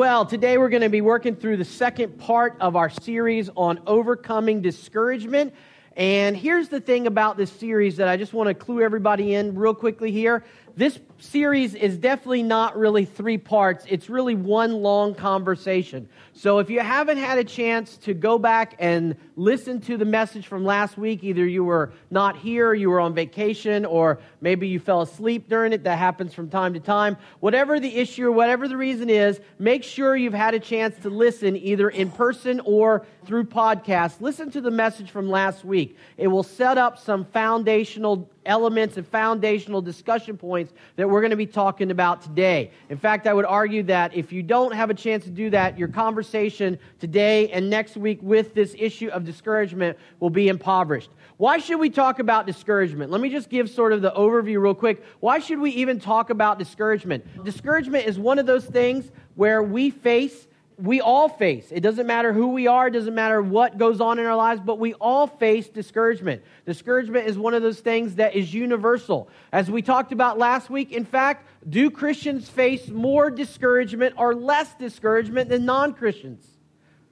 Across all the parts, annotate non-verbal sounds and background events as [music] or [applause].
Well, today we're going to be working through the second part of our series on overcoming discouragement. And here's the thing about this series that I just want to clue everybody in real quickly here. This series is definitely not really three parts, it's really one long conversation. So if you haven't had a chance to go back and listen to the message from last week, either you were not here, you were on vacation, or maybe you fell asleep during it, that happens from time to time. Whatever the issue or whatever the reason is, make sure you've had a chance to listen either in person or through podcast. Listen to the message from last week. It will set up some foundational elements and foundational discussion points that we're going to be talking about today. In fact, I would argue that if you don't have a chance to do that, your conversation today and next week with this issue of discouragement will be impoverished. Why should we talk about discouragement? Let me just give sort of the overview real quick. Why should we even talk about discouragement? Discouragement is one of those things where we face we all face. It doesn't matter who we are, it doesn't matter what goes on in our lives, but we all face discouragement. Discouragement is one of those things that is universal. As we talked about last week, in fact, do Christians face more discouragement or less discouragement than non Christians?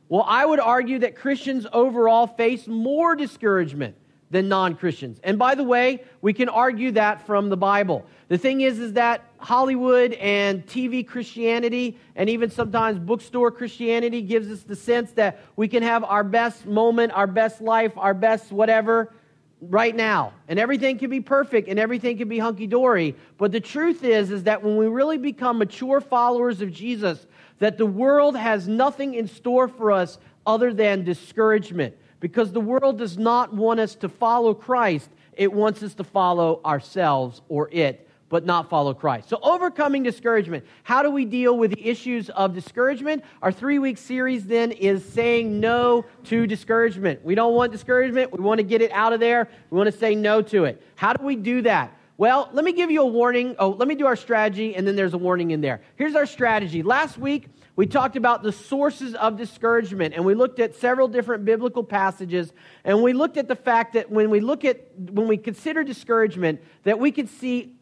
Well, I would argue that Christians overall face more discouragement than non Christians. And by the way, we can argue that from the Bible. The thing is, is that Hollywood and TV Christianity, and even sometimes bookstore Christianity, gives us the sense that we can have our best moment, our best life, our best whatever right now. And everything can be perfect and everything can be hunky dory. But the truth is, is that when we really become mature followers of Jesus, that the world has nothing in store for us other than discouragement because the world does not want us to follow Christ. It wants us to follow ourselves or it, but not follow Christ. So, overcoming discouragement. How do we deal with the issues of discouragement? Our three week series then is saying no to discouragement. We don't want discouragement. We want to get it out of there. We want to say no to it. How do we do that? Well, let me give you a warning. Oh, let me do our strategy, and then there's a warning in there. Here's our strategy. Last week, we talked about the sources of discouragement, and we looked at several different biblical passages, and we looked at the fact that when we look at, when we consider discouragement, that we could see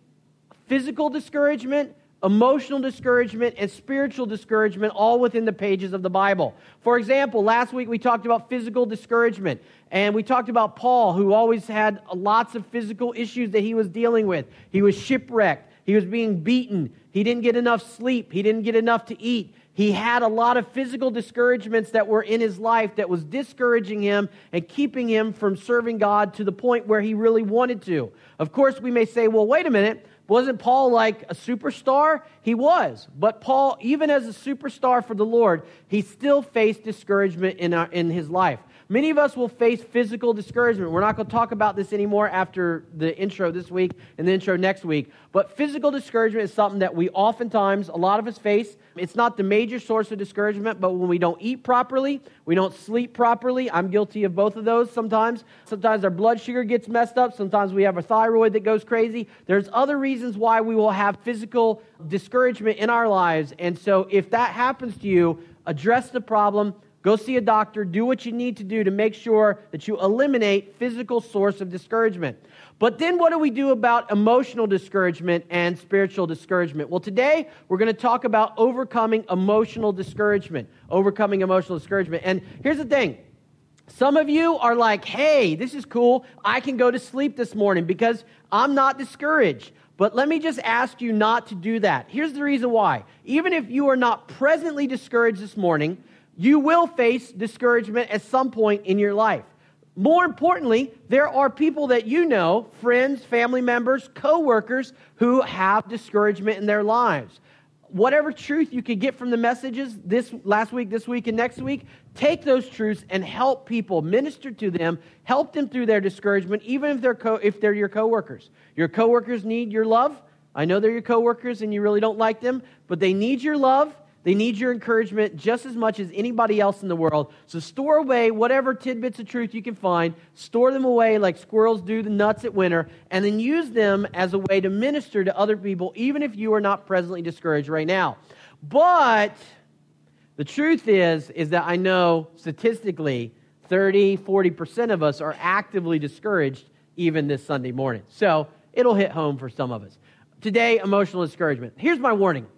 physical discouragement, emotional discouragement, and spiritual discouragement all within the pages of the Bible. For example, last week we talked about physical discouragement, and we talked about Paul, who always had lots of physical issues that he was dealing with. He was shipwrecked, he was being beaten, he didn't get enough sleep, he didn't get enough to eat. He had a lot of physical discouragements that were in his life that was discouraging him and keeping him from serving God to the point where he really wanted to. Of course, we may say, well, wait a minute. Wasn't Paul like a superstar? He was. But Paul, even as a superstar for the Lord, he still faced discouragement in, our, in his life. Many of us will face physical discouragement. We're not going to talk about this anymore after the intro this week and the intro next week. But physical discouragement is something that we oftentimes, a lot of us face. It's not the major source of discouragement, but when we don't eat properly, we don't sleep properly. I'm guilty of both of those sometimes. Sometimes our blood sugar gets messed up. Sometimes we have a thyroid that goes crazy. There's other reasons why we will have physical discouragement in our lives. And so if that happens to you, address the problem Go see a doctor, do what you need to do to make sure that you eliminate physical source of discouragement. But then what do we do about emotional discouragement and spiritual discouragement? Well, today we're going to talk about overcoming emotional discouragement. Overcoming emotional discouragement. And here's the thing. Some of you are like, hey, this is cool. I can go to sleep this morning because I'm not discouraged. But let me just ask you not to do that. Here's the reason why. Even if you are not presently discouraged this morning, you will face discouragement at some point in your life. More importantly, there are people that you know, friends, family members, coworkers, who have discouragement in their lives. Whatever truth you could get from the messages this last week, this week, and next week, take those truths and help people, minister to them, help them through their discouragement, even if they're co- if they're your coworkers. Your coworkers need your love. I know they're your coworkers and you really don't like them, but they need your love they need your encouragement just as much as anybody else in the world. So store away whatever tidbits of truth you can find, store them away like squirrels do the nuts at winter, and then use them as a way to minister to other people, even if you are not presently discouraged right now. But the truth is, is that I know statistically 30, 40% of us are actively discouraged even this Sunday morning. So it'll hit home for some of us. Today, emotional discouragement. Here's my warning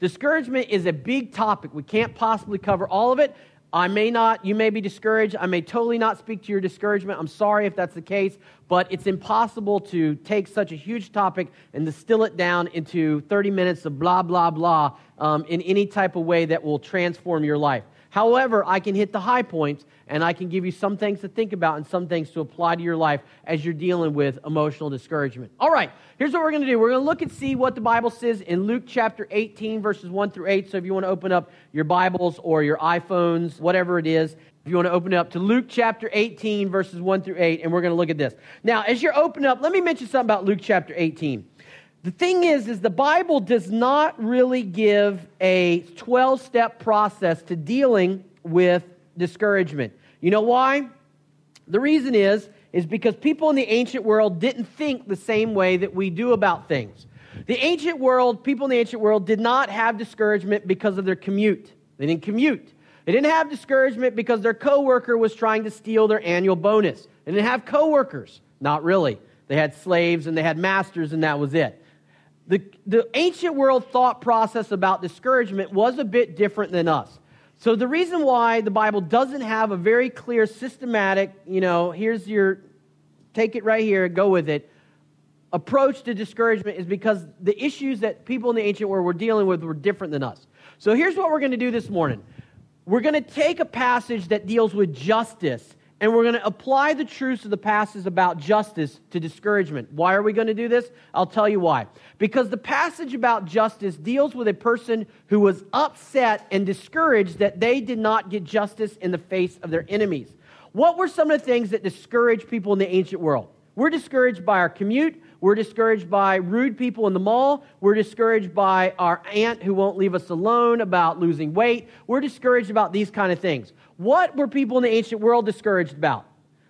Discouragement is a big topic. We can't possibly cover all of it. I may not, you may be discouraged. I may totally not speak to your discouragement. I'm sorry if that's the case, but it's impossible to take such a huge topic and distill it down into 30 minutes of blah, blah, blah um, in any type of way that will transform your life. However, I can hit the high points and I can give you some things to think about and some things to apply to your life as you're dealing with emotional discouragement. All right, here's what we're going to do. We're going to look and see what the Bible says in Luke chapter 18, verses 1 through 8. So if you want to open up your Bibles or your iPhones, whatever it is, if you want to open it up to Luke chapter 18, verses 1 through 8, and we're going to look at this. Now, as you're opening up, let me mention something about Luke chapter 18. The thing is, is the Bible does not really give a 12 step process to dealing with discouragement. You know why? The reason is is because people in the ancient world didn't think the same way that we do about things. The ancient world, people in the ancient world did not have discouragement because of their commute. They didn't commute. They didn't have discouragement because their coworker was trying to steal their annual bonus. They didn't have coworkers. Not really. They had slaves and they had masters and that was it. The, the ancient world thought process about discouragement was a bit different than us. So the reason why the Bible doesn't have a very clear, systematic, you know, here's your, take it right here, go with it, approach to discouragement is because the issues that people in the ancient world were dealing with were different than us. So here's what we're going to do this morning. We're going to take a passage that deals with justice and we're going to apply the truths of the passage about justice to discouragement. Why are we going to do this? I'll tell you why. Because the passage about justice deals with a person who was upset and discouraged that they did not get justice in the face of their enemies. What were some of the things that discouraged people in the ancient world? We're discouraged by our commute. We're discouraged by rude people in the mall. We're discouraged by our aunt who won't leave us alone about losing weight. We're discouraged about these kind of things. What were people in the ancient world discouraged about?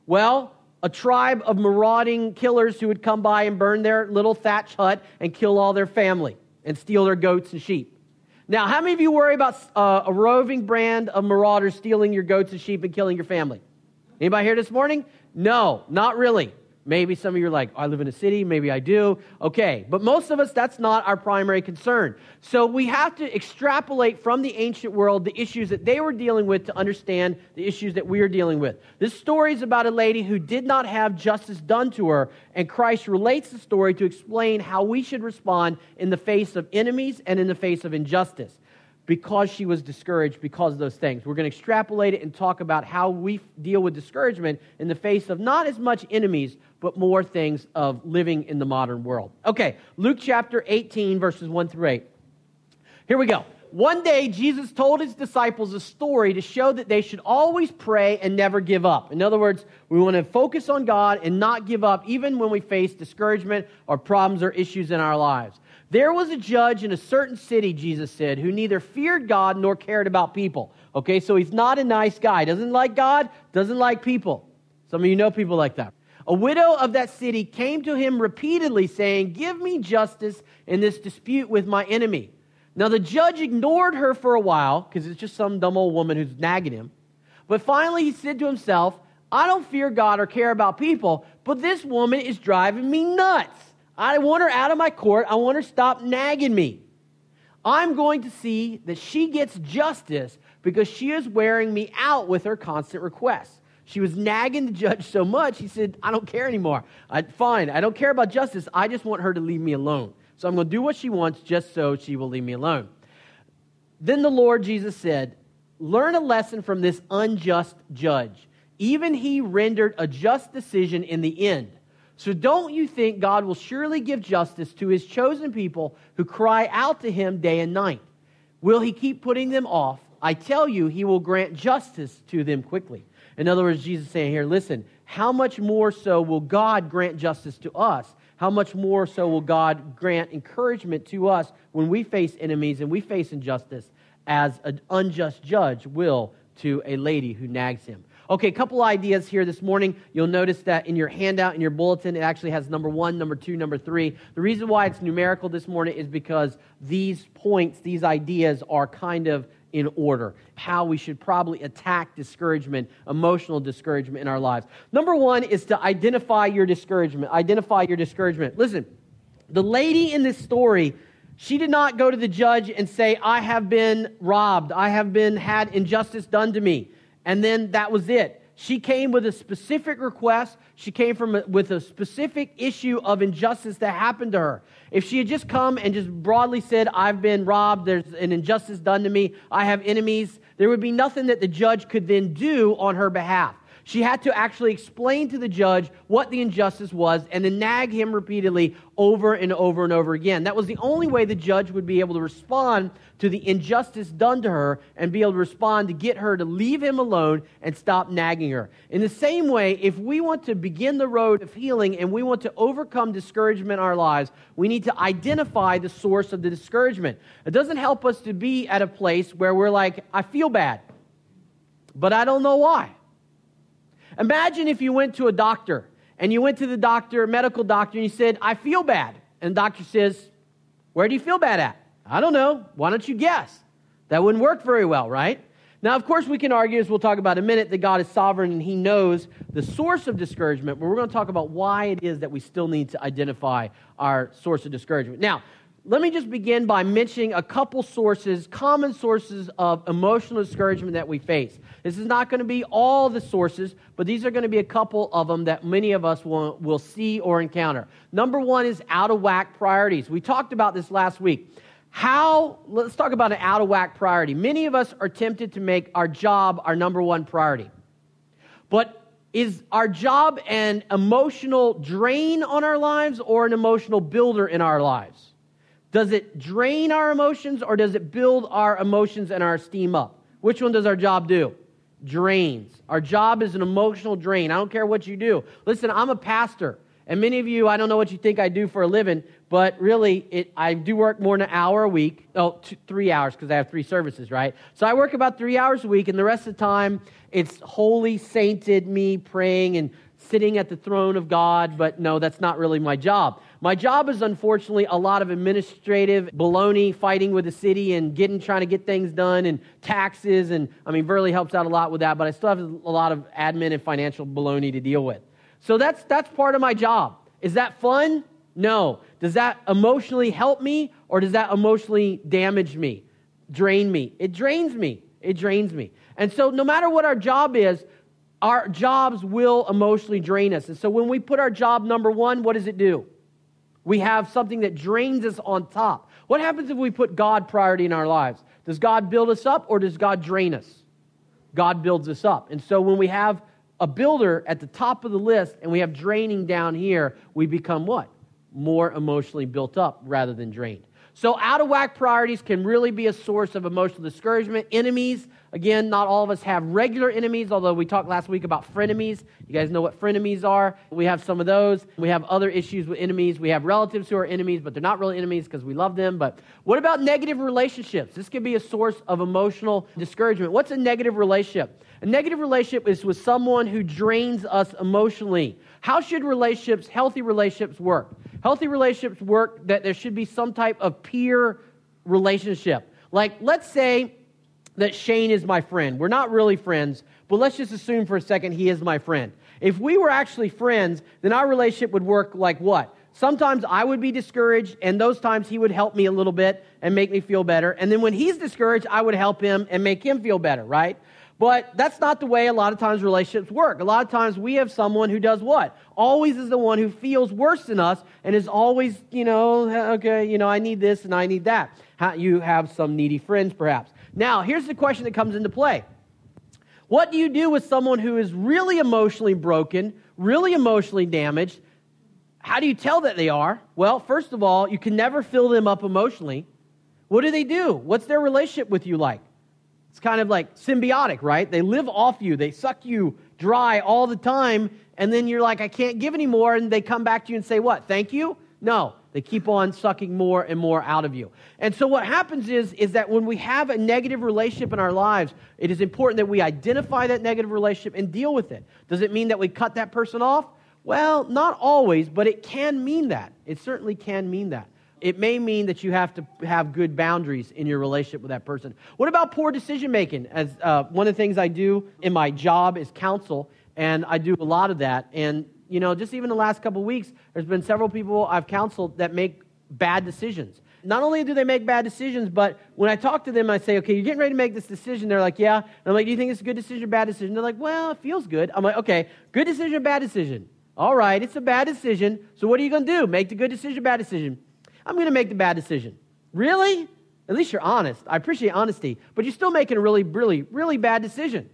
Well, a tribe of marauding killers who would come by and burn their little thatch hut and kill all their family and steal their goats and sheep. Now, how many of you worry about uh, a roving brand of marauders stealing your goats and sheep and killing your family? Anybody here this morning? No, not really. Maybe some of you are like, oh, I live in a city, maybe I do. Okay, but most of us, that's not our primary concern. So we have to extrapolate from the ancient world the issues that they were dealing with to understand the issues that we are dealing with. This story is about a lady who did not have justice done to her, and Christ relates the story to explain how we should respond in the face of enemies and in the face of injustice because she was discouraged because of those things. We're going to extrapolate it and talk about how we deal with discouragement in the face of not as much enemies, but more things of living in the modern world. Okay, Luke chapter 18, verses 1 through 8. Here we go. One day, Jesus told his disciples a story to show that they should always pray and never give up. In other words, we want to focus on God and not give up even when we face discouragement or problems or issues in our lives. There was a judge in a certain city, Jesus said, who neither feared God nor cared about people. Okay, so he's not a nice guy. Doesn't like God, doesn't like people. Some of you know people like that. A widow of that city came to him repeatedly, saying, Give me justice in this dispute with my enemy. Now, the judge ignored her for a while because it's just some dumb old woman who's nagging him. But finally, he said to himself, I don't fear God or care about people, but this woman is driving me nuts. I want her out of my court. I want her to stop nagging me. I'm going to see that she gets justice because she is wearing me out with her constant requests. She was nagging the judge so much, he said, I don't care anymore. I, fine, I don't care about justice. I just want her to leave me alone. So I'm going to do what she wants just so she will leave me alone. Then the Lord Jesus said, Learn a lesson from this unjust judge. Even he rendered a just decision in the end. So don't you think God will surely give justice to his chosen people who cry out to him day and night? Will he keep putting them off? I tell you, he will grant justice to them quickly. In other words, Jesus saying here, listen, how much more so will God grant justice to us? How much more so will God grant encouragement to us when we face enemies and we face injustice as an unjust judge will to a lady who nags him? Okay, a couple ideas here this morning. You'll notice that in your handout, in your bulletin, it actually has number one, number two, number three. The reason why it's numerical this morning is because these points, these ideas are kind of in order. How we should probably attack discouragement, emotional discouragement in our lives. Number one is to identify your discouragement. Identify your discouragement. Listen, the lady in this story She did not go to the judge and say, I have been robbed, I have been had injustice done to me. And then that was it. She came with a specific request. She came from with a specific issue of injustice that happened to her. If she had just come and just broadly said, I've been robbed, there's an injustice done to me, I have enemies, there would be nothing that the judge could then do on her behalf. She had to actually explain to the judge what the injustice was and then nag him repeatedly over and over and over again. That was the only way the judge would be able to respond to the injustice done to her and be able to respond to get her to leave him alone and stop nagging her. In the same way, if we want to begin the road of healing and we want to overcome discouragement in our lives, we need to identify the source of the discouragement. It doesn't help us to be at a place where we're like, I feel bad, but I don't know why. Imagine if you went to a doctor and you went to the doctor, medical doctor, and you said, I feel bad. And the doctor says, Where do you feel bad at? I don't know. Why don't you guess? That wouldn't work very well, right? Now, of course, we can argue, as we'll talk about in a minute, that God is sovereign and He knows the source of discouragement, but we're going to talk about why it is that we still need to identify our source of discouragement. Now, let me just begin by mentioning a couple sources, common sources of emotional discouragement that we face. This is not going to be all the sources, but these are going to be a couple of them that many of us will, will see or encounter. Number one is out of whack priorities. We talked about this last week. How, let's talk about an out of whack priority. Many of us are tempted to make our job our number one priority. But is our job an emotional drain on our lives or an emotional builder in our lives? Does it drain our emotions or does it build our emotions and our esteem up? Which one does our job do? Drains. Our job is an emotional drain. I don't care what you do. Listen, I'm a pastor. And many of you, I don't know what you think I do for a living, but really, it, I do work more than an hour a week. Oh, two, three hours because I have three services, right? So I work about three hours a week, and the rest of the time, it's holy, sainted me praying and sitting at the throne of God. But no, that's not really my job. My job is unfortunately a lot of administrative baloney, fighting with the city and getting trying to get things done and taxes. And I mean, Verley helps out a lot with that, but I still have a lot of admin and financial baloney to deal with. So that's that's part of my job. Is that fun? No. Does that emotionally help me or does that emotionally damage me, drain me? It drains me. It drains me. And so, no matter what our job is, our jobs will emotionally drain us. And so, when we put our job number one, what does it do? We have something that drains us on top. What happens if we put God priority in our lives? Does God build us up or does God drain us? God builds us up. And so when we have a builder at the top of the list and we have draining down here, we become what? More emotionally built up rather than drained. So, out of whack priorities can really be a source of emotional discouragement. Enemies, again, not all of us have regular enemies, although we talked last week about frenemies. You guys know what frenemies are. We have some of those. We have other issues with enemies. We have relatives who are enemies, but they're not really enemies because we love them. But what about negative relationships? This can be a source of emotional discouragement. What's a negative relationship? A negative relationship is with someone who drains us emotionally. How should relationships, healthy relationships, work? Healthy relationships work that there should be some type of peer relationship. Like, let's say that Shane is my friend. We're not really friends, but let's just assume for a second he is my friend. If we were actually friends, then our relationship would work like what? Sometimes I would be discouraged, and those times he would help me a little bit and make me feel better. And then when he's discouraged, I would help him and make him feel better, right? But that's not the way a lot of times relationships work. A lot of times we have someone who does what? Always is the one who feels worse than us and is always, you know, okay, you know, I need this and I need that. You have some needy friends, perhaps. Now, here's the question that comes into play What do you do with someone who is really emotionally broken, really emotionally damaged? How do you tell that they are? Well, first of all, you can never fill them up emotionally. What do they do? What's their relationship with you like? It's kind of like symbiotic, right? They live off you, they suck you dry all the time, and then you're like, I can't give anymore, and they come back to you and say, What? Thank you? No. They keep on sucking more and more out of you. And so what happens is, is that when we have a negative relationship in our lives, it is important that we identify that negative relationship and deal with it. Does it mean that we cut that person off? Well, not always, but it can mean that. It certainly can mean that. It may mean that you have to have good boundaries in your relationship with that person. What about poor decision making? As uh, one of the things I do in my job is counsel, and I do a lot of that. And you know, just even the last couple weeks, there's been several people I've counseled that make bad decisions. not only do they make bad decisions, but when I talk to them, I say, okay, you're getting ready to make this decision. They're like, yeah. And I'm like, do you think it's a good decision or bad decision? They're like, well, it feels good. I'm like, okay, good decision or bad decision? All right, it's a bad decision. So what are you going to do? Make the good decision or bad decision? I'm going to make the bad decision. Really? At least you're honest. I appreciate honesty, but you're still making a really, really, really bad decision.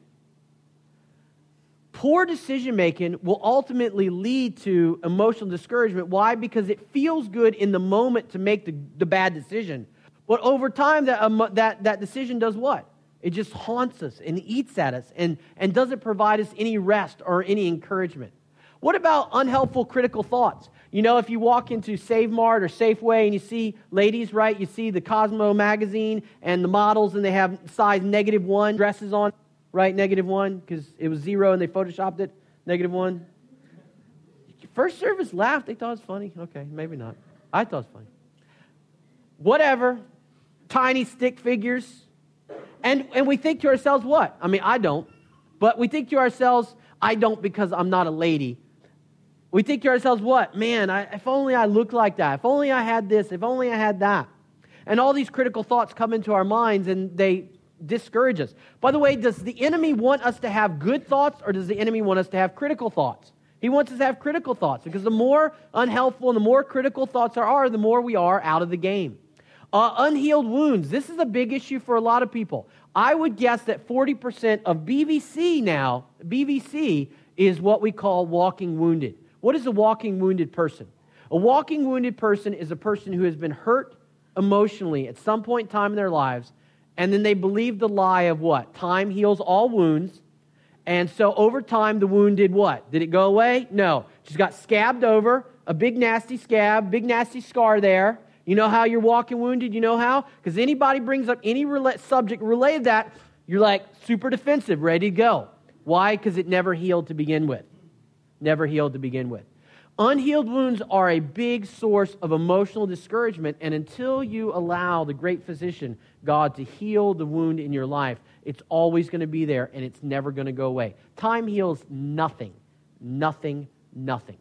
Poor decision making will ultimately lead to emotional discouragement. Why? Because it feels good in the moment to make the, the bad decision. But over time, that, um, that, that decision does what? It just haunts us and eats at us and, and doesn't provide us any rest or any encouragement. What about unhelpful critical thoughts? You know, if you walk into Save Mart or Safeway and you see ladies, right? You see the Cosmo magazine and the models, and they have size negative one dresses on right? Negative one, because it was zero and they photoshopped it. Negative one. First service laughed. They thought it was funny. Okay, maybe not. I thought it was funny. Whatever. Tiny stick figures. And, and we think to ourselves, what? I mean, I don't. But we think to ourselves, I don't because I'm not a lady. We think to ourselves, what? Man, I, if only I looked like that. If only I had this. If only I had that. And all these critical thoughts come into our minds and they discourage us. By the way, does the enemy want us to have good thoughts or does the enemy want us to have critical thoughts? He wants us to have critical thoughts because the more unhelpful and the more critical thoughts there are, the more we are out of the game. Uh, unhealed wounds. This is a big issue for a lot of people. I would guess that 40% of BVC now, BVC is what we call walking wounded. What is a walking wounded person? A walking wounded person is a person who has been hurt emotionally at some point in time in their lives and then they believe the lie of what? Time heals all wounds. And so over time, the wound did what? Did it go away? No. Just got scabbed over, a big nasty scab, big nasty scar there. You know how you're walking wounded? You know how? Because anybody brings up any rela- subject related that, you're like super defensive, ready to go. Why? Because it never healed to begin with. Never healed to begin with. Unhealed wounds are a big source of emotional discouragement, and until you allow the great physician, God, to heal the wound in your life, it's always going to be there and it's never going to go away. Time heals nothing, nothing, nothing.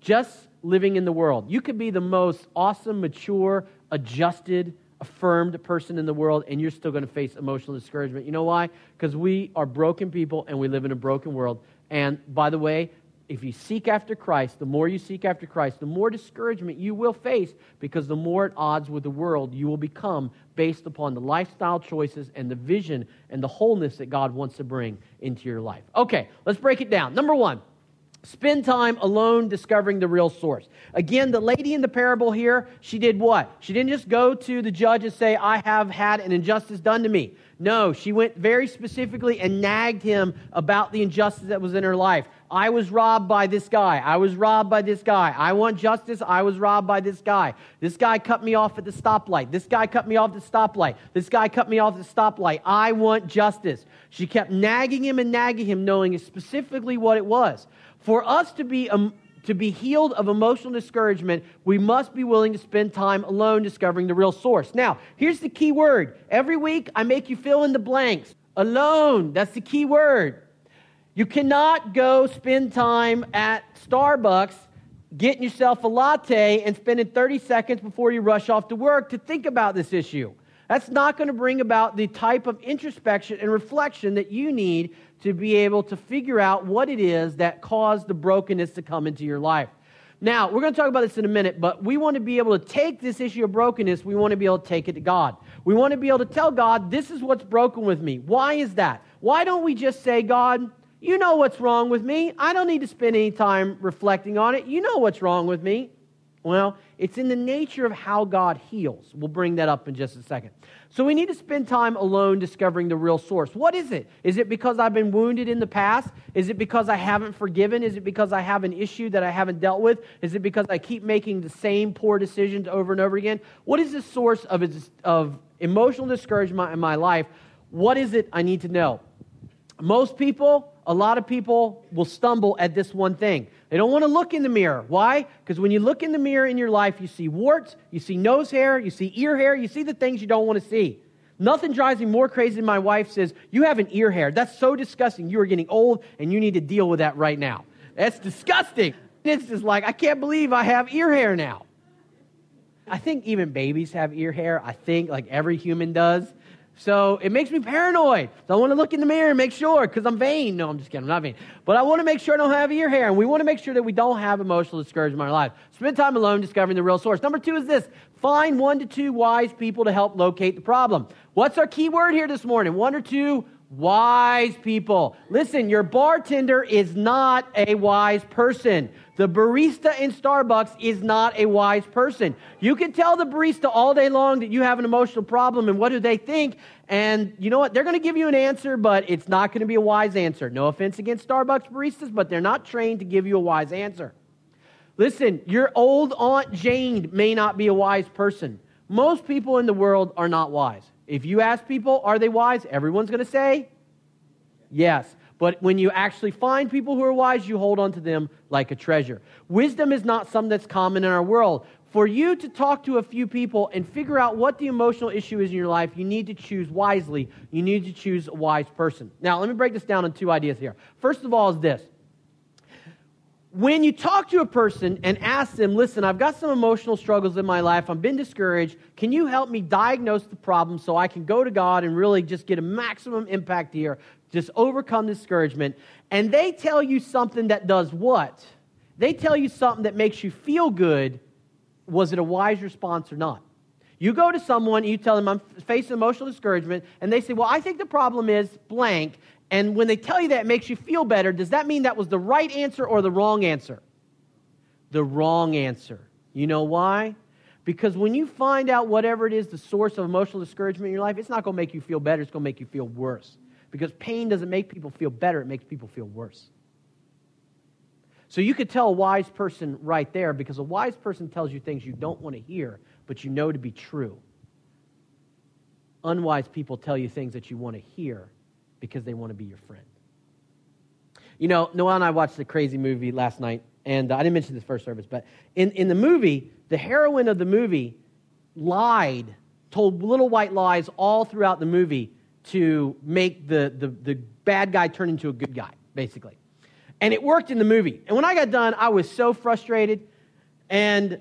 Just living in the world. You could be the most awesome, mature, adjusted, affirmed person in the world, and you're still going to face emotional discouragement. You know why? Because we are broken people and we live in a broken world. And by the way, if you seek after Christ, the more you seek after Christ, the more discouragement you will face because the more at odds with the world you will become based upon the lifestyle choices and the vision and the wholeness that God wants to bring into your life. Okay, let's break it down. Number one, Spend time alone discovering the real source. Again, the lady in the parable here, she did what? She didn't just go to the judge and say, I have had an injustice done to me. No, she went very specifically and nagged him about the injustice that was in her life. I was robbed by this guy. I was robbed by this guy. I want justice. I was robbed by this guy. This guy cut me off at the stoplight. This guy cut me off at the stoplight. This guy cut me off at the stoplight. I want justice. She kept nagging him and nagging him, knowing specifically what it was. For us to be, um, to be healed of emotional discouragement, we must be willing to spend time alone discovering the real source. Now, here's the key word. Every week, I make you fill in the blanks. Alone, that's the key word. You cannot go spend time at Starbucks getting yourself a latte and spending 30 seconds before you rush off to work to think about this issue. That's not going to bring about the type of introspection and reflection that you need to be able to figure out what it is that caused the brokenness to come into your life. Now, we're going to talk about this in a minute, but we want to be able to take this issue of brokenness, we want to be able to take it to God. We want to be able to tell God, this is what's broken with me. Why is that? Why don't we just say, God, you know what's wrong with me. I don't need to spend any time reflecting on it. You know what's wrong with me. Well, it's in the nature of how God heals. We'll bring that up in just a second. So we need to spend time alone discovering the real source. What is it? Is it because I've been wounded in the past? Is it because I haven't forgiven? Is it because I have an issue that I haven't dealt with? Is it because I keep making the same poor decisions over and over again? What is the source of, of emotional discouragement in my life? What is it I need to know? Most people, a lot of people will stumble at this one thing. They don't want to look in the mirror. Why? Because when you look in the mirror in your life, you see warts, you see nose hair, you see ear hair, you see the things you don't want to see. Nothing drives me more crazy than my wife says, You have an ear hair. That's so disgusting. You are getting old and you need to deal with that right now. That's disgusting. It's just like, I can't believe I have ear hair now. I think even babies have ear hair. I think like every human does. So it makes me paranoid. So I want to look in the mirror and make sure because I'm vain. No, I'm just kidding. I'm not vain. But I want to make sure I don't have ear hair. And we want to make sure that we don't have emotional discouragement in our life. Spend time alone discovering the real source. Number two is this find one to two wise people to help locate the problem. What's our key word here this morning? One or two wise people. Listen, your bartender is not a wise person. The barista in Starbucks is not a wise person. You can tell the barista all day long that you have an emotional problem and what do they think. And you know what? They're going to give you an answer, but it's not going to be a wise answer. No offense against Starbucks baristas, but they're not trained to give you a wise answer. Listen, your old Aunt Jane may not be a wise person. Most people in the world are not wise. If you ask people, are they wise? Everyone's going to say yes. But when you actually find people who are wise, you hold on to them like a treasure. Wisdom is not something that's common in our world. For you to talk to a few people and figure out what the emotional issue is in your life, you need to choose wisely. You need to choose a wise person. Now, let me break this down in two ideas here. First of all, is this when you talk to a person and ask them, listen, I've got some emotional struggles in my life, I've been discouraged, can you help me diagnose the problem so I can go to God and really just get a maximum impact here, just overcome discouragement? And they tell you something that does what? They tell you something that makes you feel good. Was it a wise response or not? You go to someone, you tell them, I'm facing emotional discouragement, and they say, Well, I think the problem is blank, and when they tell you that it makes you feel better, does that mean that was the right answer or the wrong answer? The wrong answer. You know why? Because when you find out whatever it is, the source of emotional discouragement in your life, it's not going to make you feel better, it's going to make you feel worse. Because pain doesn't make people feel better, it makes people feel worse. So you could tell a wise person right there because a wise person tells you things you don't want to hear, but you know to be true. Unwise people tell you things that you want to hear, because they want to be your friend. You know, Noel and I watched the crazy movie last night, and uh, I didn't mention this first service, but in, in the movie, the heroine of the movie lied, told little white lies all throughout the movie to make the, the, the bad guy turn into a good guy, basically. And it worked in the movie. And when I got done, I was so frustrated. And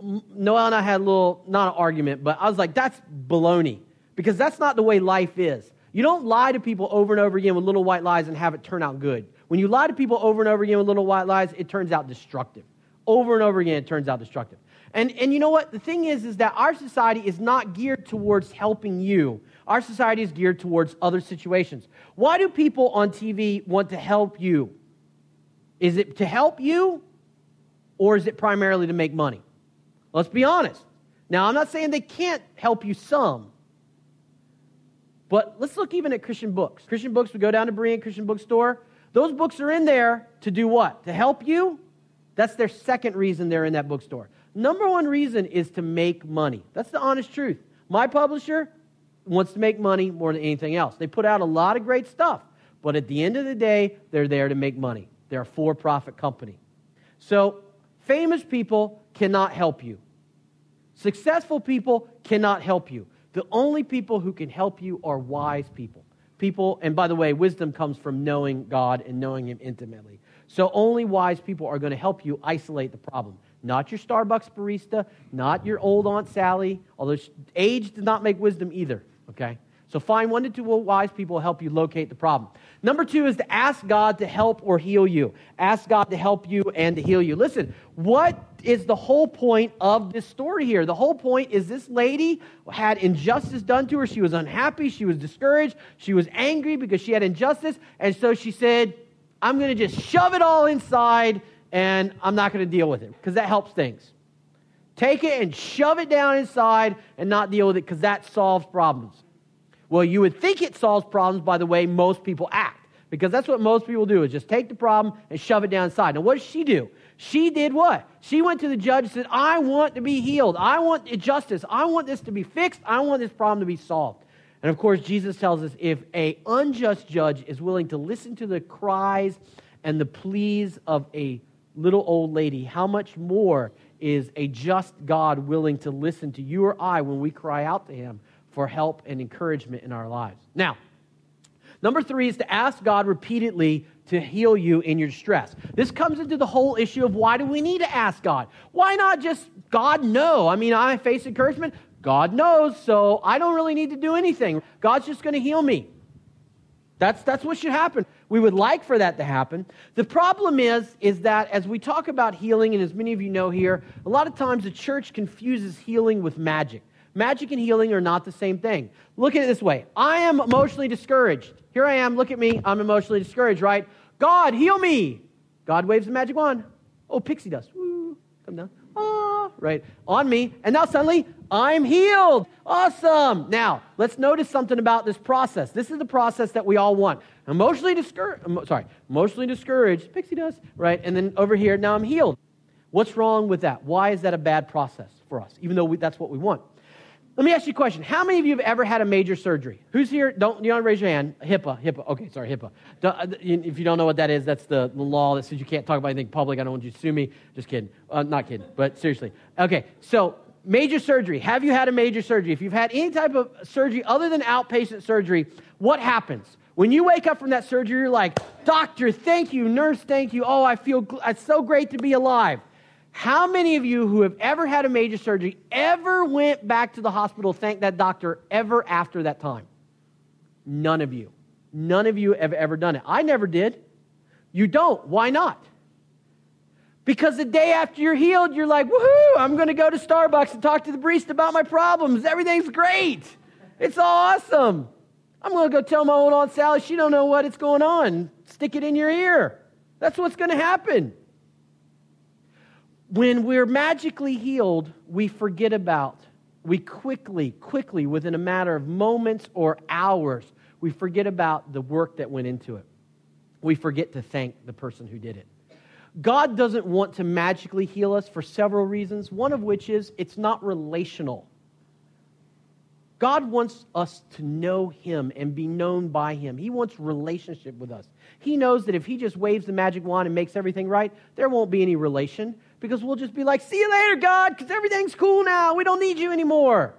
Noel and I had a little, not an argument, but I was like, that's baloney. Because that's not the way life is. You don't lie to people over and over again with little white lies and have it turn out good. When you lie to people over and over again with little white lies, it turns out destructive. Over and over again, it turns out destructive. And, and you know what? The thing is, is that our society is not geared towards helping you. Our society is geared towards other situations. Why do people on TV want to help you? Is it to help you, or is it primarily to make money? Let's be honest. Now, I'm not saying they can't help you some, but let's look even at Christian books. Christian books, we go down to Berean Christian bookstore. Those books are in there to do what? To help you? That's their second reason they're in that bookstore. Number one reason is to make money. That's the honest truth. My publisher wants to make money more than anything else. They put out a lot of great stuff, but at the end of the day, they're there to make money. They're a for profit company. So, famous people cannot help you, successful people cannot help you. The only people who can help you are wise people. People, and by the way, wisdom comes from knowing God and knowing Him intimately. So only wise people are going to help you isolate the problem. Not your Starbucks barista, not your old Aunt Sally, although age does not make wisdom either, okay? So find one to two wise people to help you locate the problem. Number two is to ask God to help or heal you. Ask God to help you and to heal you. Listen, what is the whole point of this story here? The whole point is this lady had injustice done to her. She was unhappy. She was discouraged. She was angry because she had injustice. And so she said, I'm going to just shove it all inside and I'm not going to deal with it because that helps things. Take it and shove it down inside and not deal with it because that solves problems. Well, you would think it solves problems by the way most people act, because that's what most people do is just take the problem and shove it down inside. Now, what does she do? She did what? She went to the judge and said, I want to be healed. I want justice. I want this to be fixed. I want this problem to be solved. And of course, Jesus tells us if a unjust judge is willing to listen to the cries and the pleas of a little old lady, how much more is a just God willing to listen to you or I when we cry out to him for help and encouragement in our lives. Now, number three is to ask God repeatedly to heal you in your distress. This comes into the whole issue of why do we need to ask God? Why not just God know? I mean, I face encouragement. God knows, so I don't really need to do anything. God's just going to heal me. That's, that's what should happen. We would like for that to happen. The problem is, is that as we talk about healing, and as many of you know here, a lot of times the church confuses healing with magic. Magic and healing are not the same thing. Look at it this way I am emotionally discouraged. Here I am, look at me, I'm emotionally discouraged, right? God, heal me. God waves the magic wand. Oh, pixie dust. Woo, come down. Ah, right, on me. And now suddenly, I'm healed. Awesome. Now, let's notice something about this process. This is the process that we all want. Emotionally discouraged, sorry, emotionally discouraged, pixie dust, right? And then over here, now I'm healed. What's wrong with that? Why is that a bad process for us, even though we, that's what we want? Let me ask you a question. How many of you have ever had a major surgery? Who's here? Don't you don't raise your hand? HIPAA, HIPAA. Okay, sorry, HIPAA. If you don't know what that is, that's the, the law that says you can't talk about anything public. I don't want you to sue me. Just kidding. Uh, not kidding, but seriously. Okay, so major surgery. Have you had a major surgery? If you've had any type of surgery other than outpatient surgery, what happens? When you wake up from that surgery, you're like, doctor, thank you, nurse, thank you. Oh, I feel it's so great to be alive. How many of you who have ever had a major surgery ever went back to the hospital, thank that doctor ever after that time? None of you. None of you have ever done it. I never did. You don't. Why not? Because the day after you're healed, you're like, woohoo, I'm going to go to Starbucks and talk to the barista about my problems. Everything's great. It's awesome. I'm going to go tell my old Aunt Sally she don't know what it's going on. Stick it in your ear. That's what's going to happen when we're magically healed, we forget about, we quickly, quickly, within a matter of moments or hours, we forget about the work that went into it. We forget to thank the person who did it. God doesn't want to magically heal us for several reasons, one of which is it's not relational. God wants us to know Him and be known by Him. He wants relationship with us. He knows that if He just waves the magic wand and makes everything right, there won't be any relation because we'll just be like, see you later, God, because everything's cool now. We don't need you anymore.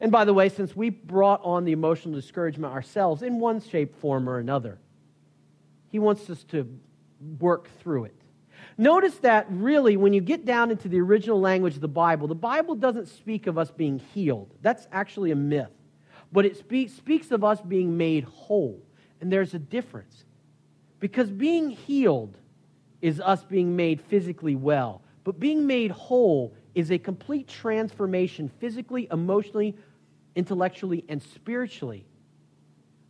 And by the way, since we brought on the emotional discouragement ourselves in one shape, form, or another, He wants us to work through it. Notice that really, when you get down into the original language of the Bible, the Bible doesn't speak of us being healed. That's actually a myth. But it speaks, speaks of us being made whole. And there's a difference. Because being healed is us being made physically well. But being made whole is a complete transformation physically, emotionally, intellectually, and spiritually.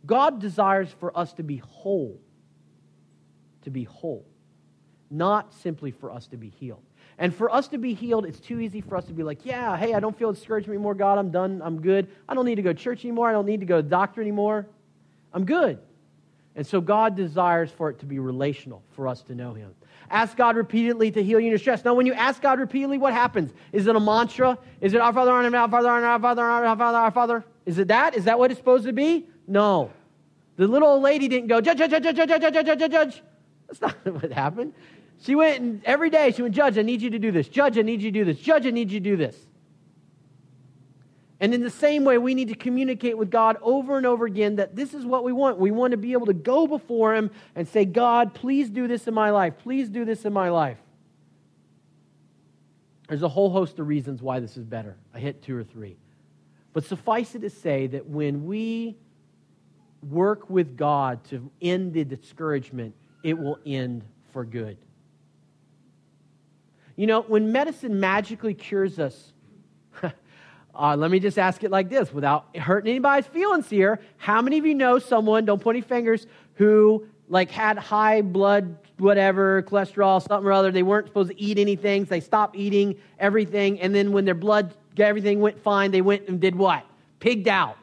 God desires for us to be whole, to be whole, not simply for us to be healed. And for us to be healed, it's too easy for us to be like, yeah, hey, I don't feel discouraged anymore, God. I'm done. I'm good. I don't need to go to church anymore. I don't need to go to doctor anymore. I'm good. And so God desires for it to be relational, for us to know Him. Ask God repeatedly to heal you in your stress. Now, when you ask God repeatedly, what happens? Is it a mantra? Is it our Father, our Father, our Father, our Father, our Father, our Father? Is it that? Is that what it's supposed to be? No. The little old lady didn't go judge, judge, judge, judge, judge, judge, judge, judge. That's not [laughs] what happened. She went and every day she went. judge. I need you to do this. Judge, I need you to do this. Judge, I need you to do this. And in the same way, we need to communicate with God over and over again that this is what we want. We want to be able to go before Him and say, God, please do this in my life. Please do this in my life. There's a whole host of reasons why this is better. I hit two or three. But suffice it to say that when we work with God to end the discouragement, it will end for good. You know, when medicine magically cures us, Uh, let me just ask it like this without hurting anybody's feelings here. How many of you know someone, don't point any fingers, who like had high blood, whatever, cholesterol, something or other? They weren't supposed to eat anything. So they stopped eating everything. And then when their blood, everything went fine, they went and did what? Pigged out.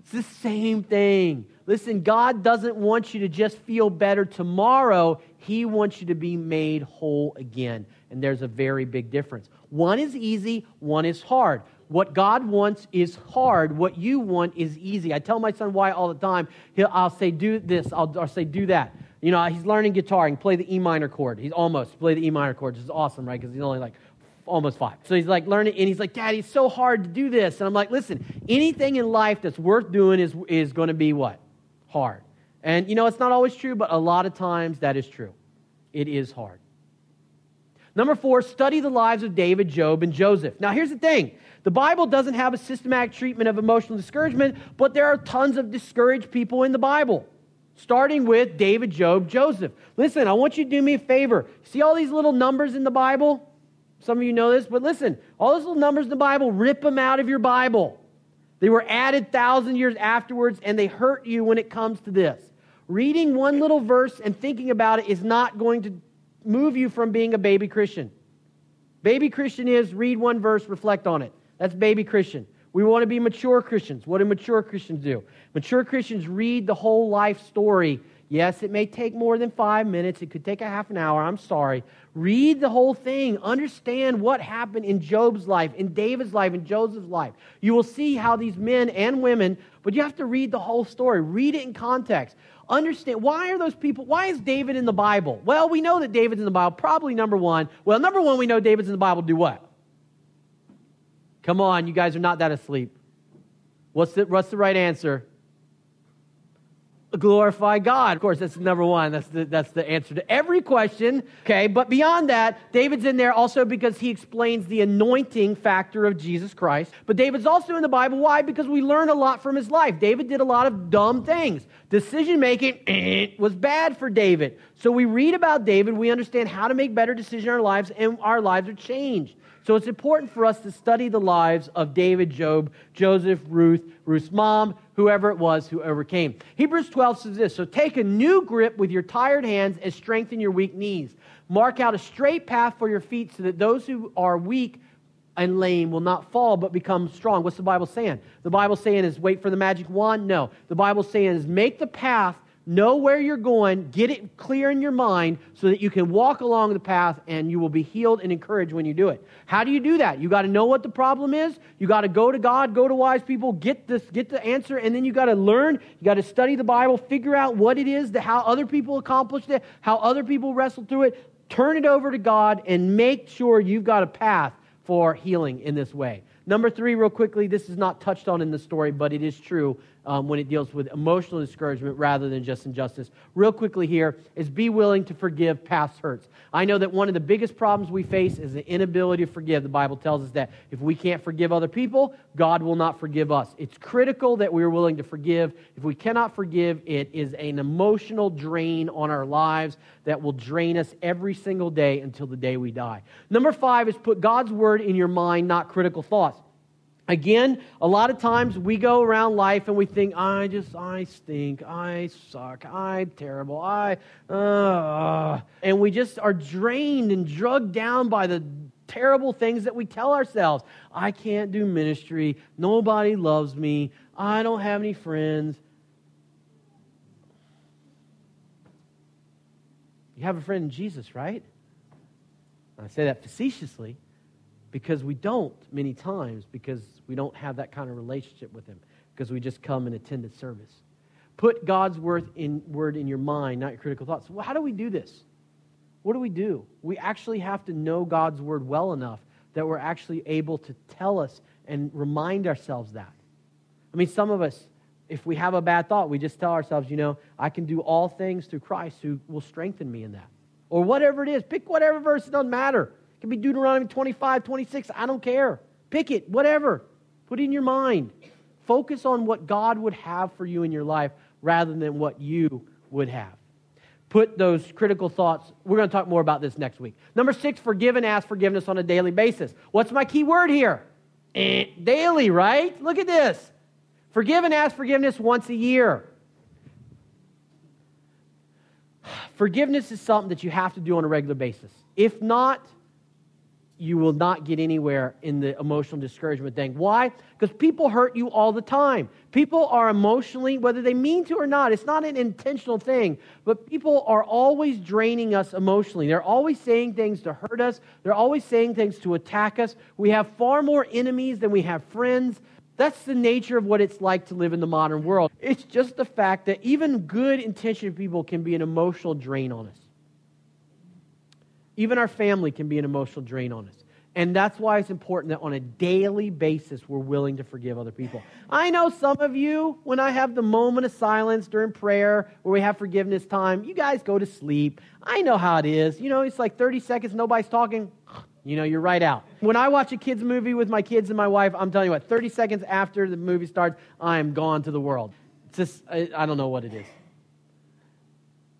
It's the same thing. Listen, God doesn't want you to just feel better tomorrow. He wants you to be made whole again. And there's a very big difference. One is easy, one is hard. What God wants is hard. What you want is easy. I tell my son why all the time. He'll, I'll say, do this. I'll, I'll say, do that. You know, he's learning guitar. He can play the E minor chord. He's almost play the E minor chord, which is awesome, right? Because he's only like almost five. So he's like learning, and he's like, Daddy, it's so hard to do this. And I'm like, listen, anything in life that's worth doing is, is going to be what? Hard. And you know, it's not always true, but a lot of times that is true. It is hard. Number four, study the lives of David, Job, and Joseph. Now, here's the thing the Bible doesn't have a systematic treatment of emotional discouragement, but there are tons of discouraged people in the Bible, starting with David, Job, Joseph. Listen, I want you to do me a favor. See all these little numbers in the Bible? Some of you know this, but listen, all those little numbers in the Bible, rip them out of your Bible. They were added thousand years afterwards, and they hurt you when it comes to this. Reading one little verse and thinking about it is not going to move you from being a baby Christian. Baby Christian is read one verse, reflect on it. That's baby Christian. We want to be mature Christians. What do mature Christians do? Mature Christians read the whole life story. Yes, it may take more than five minutes. It could take a half an hour. I'm sorry. Read the whole thing. Understand what happened in Job's life, in David's life, in Joseph's life. You will see how these men and women, but you have to read the whole story. Read it in context. Understand why are those people, why is David in the Bible? Well, we know that David's in the Bible. Probably number one. Well, number one, we know David's in the Bible. Do what? Come on, you guys are not that asleep. What's the, what's the right answer? glorify God. Of course, that's number one. That's the, that's the answer to every question. Okay, but beyond that, David's in there also because he explains the anointing factor of Jesus Christ. But David's also in the Bible. Why? Because we learn a lot from his life. David did a lot of dumb things. Decision making [clears throat] was bad for David. So we read about David, we understand how to make better decisions in our lives, and our lives are changed. So it's important for us to study the lives of David, Job, Joseph, Ruth, Ruth's mom, whoever it was who overcame. Hebrews 12 says this So take a new grip with your tired hands and strengthen your weak knees. Mark out a straight path for your feet so that those who are weak and lame will not fall but become strong. What's the Bible saying? The Bible saying is wait for the magic wand? No. The Bible saying is make the path know where you're going, get it clear in your mind so that you can walk along the path and you will be healed and encouraged when you do it. How do you do that? You got to know what the problem is. You got to go to God, go to wise people, get this get the answer and then you got to learn, you got to study the Bible, figure out what it is, how other people accomplished it, how other people wrestled through it, turn it over to God and make sure you've got a path for healing in this way. Number 3 real quickly, this is not touched on in the story, but it is true um, when it deals with emotional discouragement rather than just injustice. Real quickly here is be willing to forgive past hurts. I know that one of the biggest problems we face is the inability to forgive. The Bible tells us that if we can't forgive other people, God will not forgive us. It's critical that we are willing to forgive. If we cannot forgive, it is an emotional drain on our lives that will drain us every single day until the day we die. Number five is put God's word in your mind, not critical thoughts. Again, a lot of times we go around life and we think, I just, I stink, I suck, I'm terrible, I, uh, and we just are drained and drugged down by the terrible things that we tell ourselves. I can't do ministry, nobody loves me, I don't have any friends. You have a friend in Jesus, right? I say that facetiously because we don't many times because we don't have that kind of relationship with him because we just come and attend the service. Put god's word in, word in your mind not your critical thoughts. Well how do we do this? What do we do? We actually have to know god's word well enough that we're actually able to tell us and remind ourselves that. I mean some of us if we have a bad thought we just tell ourselves you know i can do all things through christ who will strengthen me in that. Or whatever it is pick whatever verse it doesn't matter it can be Deuteronomy 25, 26. I don't care. Pick it, whatever. Put it in your mind. Focus on what God would have for you in your life rather than what you would have. Put those critical thoughts. We're going to talk more about this next week. Number six, forgive and ask forgiveness on a daily basis. What's my key word here? Eh, daily, right? Look at this. Forgive and ask forgiveness once a year. [sighs] Forgiveness is something that you have to do on a regular basis. If not, you will not get anywhere in the emotional discouragement thing. Why? Because people hurt you all the time. People are emotionally, whether they mean to or not, it's not an intentional thing, but people are always draining us emotionally. They're always saying things to hurt us, they're always saying things to attack us. We have far more enemies than we have friends. That's the nature of what it's like to live in the modern world. It's just the fact that even good intentioned people can be an emotional drain on us. Even our family can be an emotional drain on us. And that's why it's important that on a daily basis, we're willing to forgive other people. I know some of you, when I have the moment of silence during prayer where we have forgiveness time, you guys go to sleep. I know how it is. You know, it's like 30 seconds, nobody's talking. You know, you're right out. When I watch a kids' movie with my kids and my wife, I'm telling you what, 30 seconds after the movie starts, I'm gone to the world. It's just, I, I don't know what it is.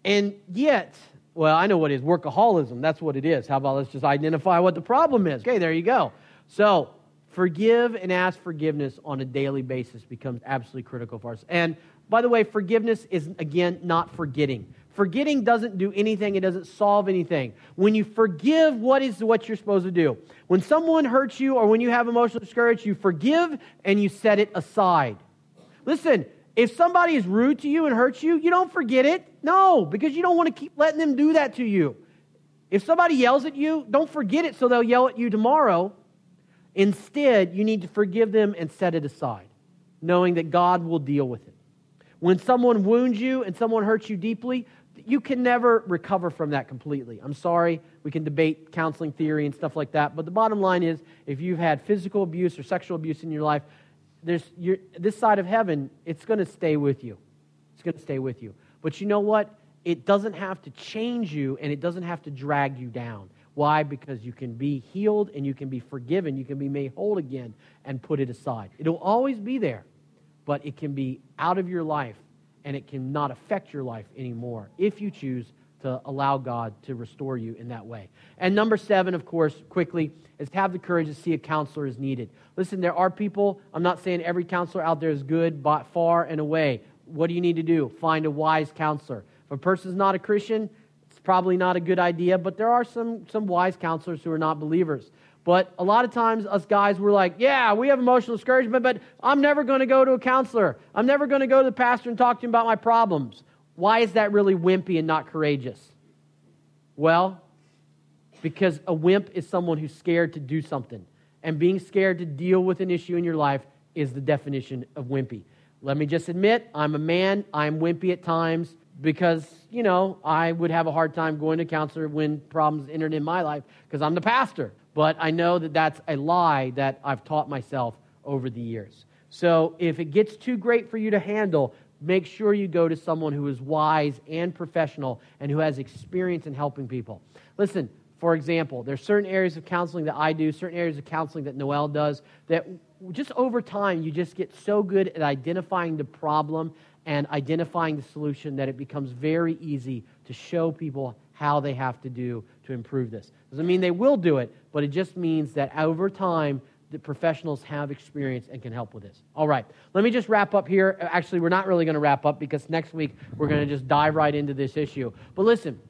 And yet, well, I know what it is workaholism. That's what it is. How about let's just identify what the problem is? Okay, there you go. So, forgive and ask forgiveness on a daily basis becomes absolutely critical for us. And by the way, forgiveness is, again, not forgetting. Forgetting doesn't do anything, it doesn't solve anything. When you forgive, what is what you're supposed to do? When someone hurts you or when you have emotional discouragement, you forgive and you set it aside. Listen, if somebody is rude to you and hurts you, you don't forget it. No, because you don't want to keep letting them do that to you. If somebody yells at you, don't forget it so they'll yell at you tomorrow. Instead, you need to forgive them and set it aside, knowing that God will deal with it. When someone wounds you and someone hurts you deeply, you can never recover from that completely. I'm sorry, we can debate counseling theory and stuff like that, but the bottom line is if you've had physical abuse or sexual abuse in your life, there's, this side of heaven, it's going to stay with you. It's going to stay with you. But you know what? It doesn't have to change you and it doesn't have to drag you down. Why? Because you can be healed and you can be forgiven. You can be made whole again and put it aside. It'll always be there, but it can be out of your life and it can not affect your life anymore if you choose to allow God to restore you in that way. And number seven, of course, quickly, is have the courage to see a counselor is needed. Listen, there are people, I'm not saying every counselor out there is good, but far and away. What do you need to do? Find a wise counselor. If a person's not a Christian, it's probably not a good idea, but there are some, some wise counselors who are not believers. But a lot of times, us guys, we're like, yeah, we have emotional discouragement, but I'm never going to go to a counselor. I'm never going to go to the pastor and talk to him about my problems. Why is that really wimpy and not courageous? Well, because a wimp is someone who's scared to do something. And being scared to deal with an issue in your life is the definition of wimpy. Let me just admit, I'm a man. I'm wimpy at times because, you know, I would have a hard time going to counselor when problems entered in my life because I'm the pastor. But I know that that's a lie that I've taught myself over the years. So if it gets too great for you to handle, make sure you go to someone who is wise and professional and who has experience in helping people. Listen, for example, there's certain areas of counseling that I do, certain areas of counseling that Noel does, that just over time you just get so good at identifying the problem and identifying the solution that it becomes very easy to show people how they have to do to improve this. Doesn't mean they will do it, but it just means that over time the professionals have experience and can help with this. All right, let me just wrap up here. Actually, we're not really going to wrap up because next week we're going to just dive right into this issue. But listen,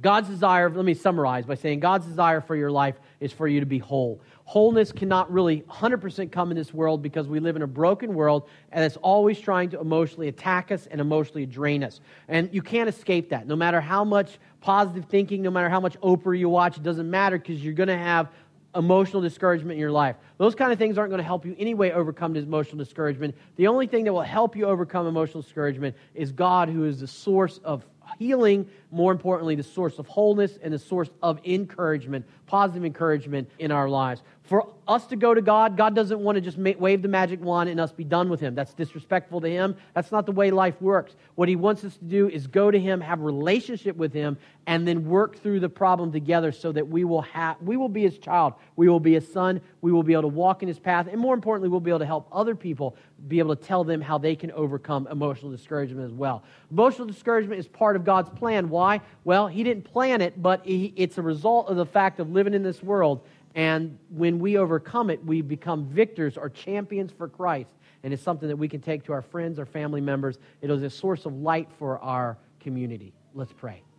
God's desire, let me summarize by saying God's desire for your life is for you to be whole. Wholeness cannot really 100% come in this world because we live in a broken world and it's always trying to emotionally attack us and emotionally drain us. And you can't escape that. No matter how much positive thinking, no matter how much Oprah you watch, it doesn't matter because you're going to have emotional discouragement in your life. Those kind of things aren't going to help you anyway overcome this emotional discouragement. The only thing that will help you overcome emotional discouragement is God, who is the source of healing, more importantly, the source of wholeness and the source of encouragement, positive encouragement in our lives. For us to go to God, God doesn't want to just wave the magic wand and us be done with Him. That's disrespectful to Him. That's not the way life works. What He wants us to do is go to Him, have a relationship with Him, and then work through the problem together so that we will have we will be His child, we will be His son, we will be able to walk in His path, and more importantly, we'll be able to help other people be able to tell them how they can overcome emotional discouragement as well. Emotional discouragement is part of God's plan. Why? Well, He didn't plan it, but it's a result of the fact of living in this world and when we overcome it, we become victors or champions for Christ. And it's something that we can take to our friends, our family members. It is a source of light for our community. Let's pray.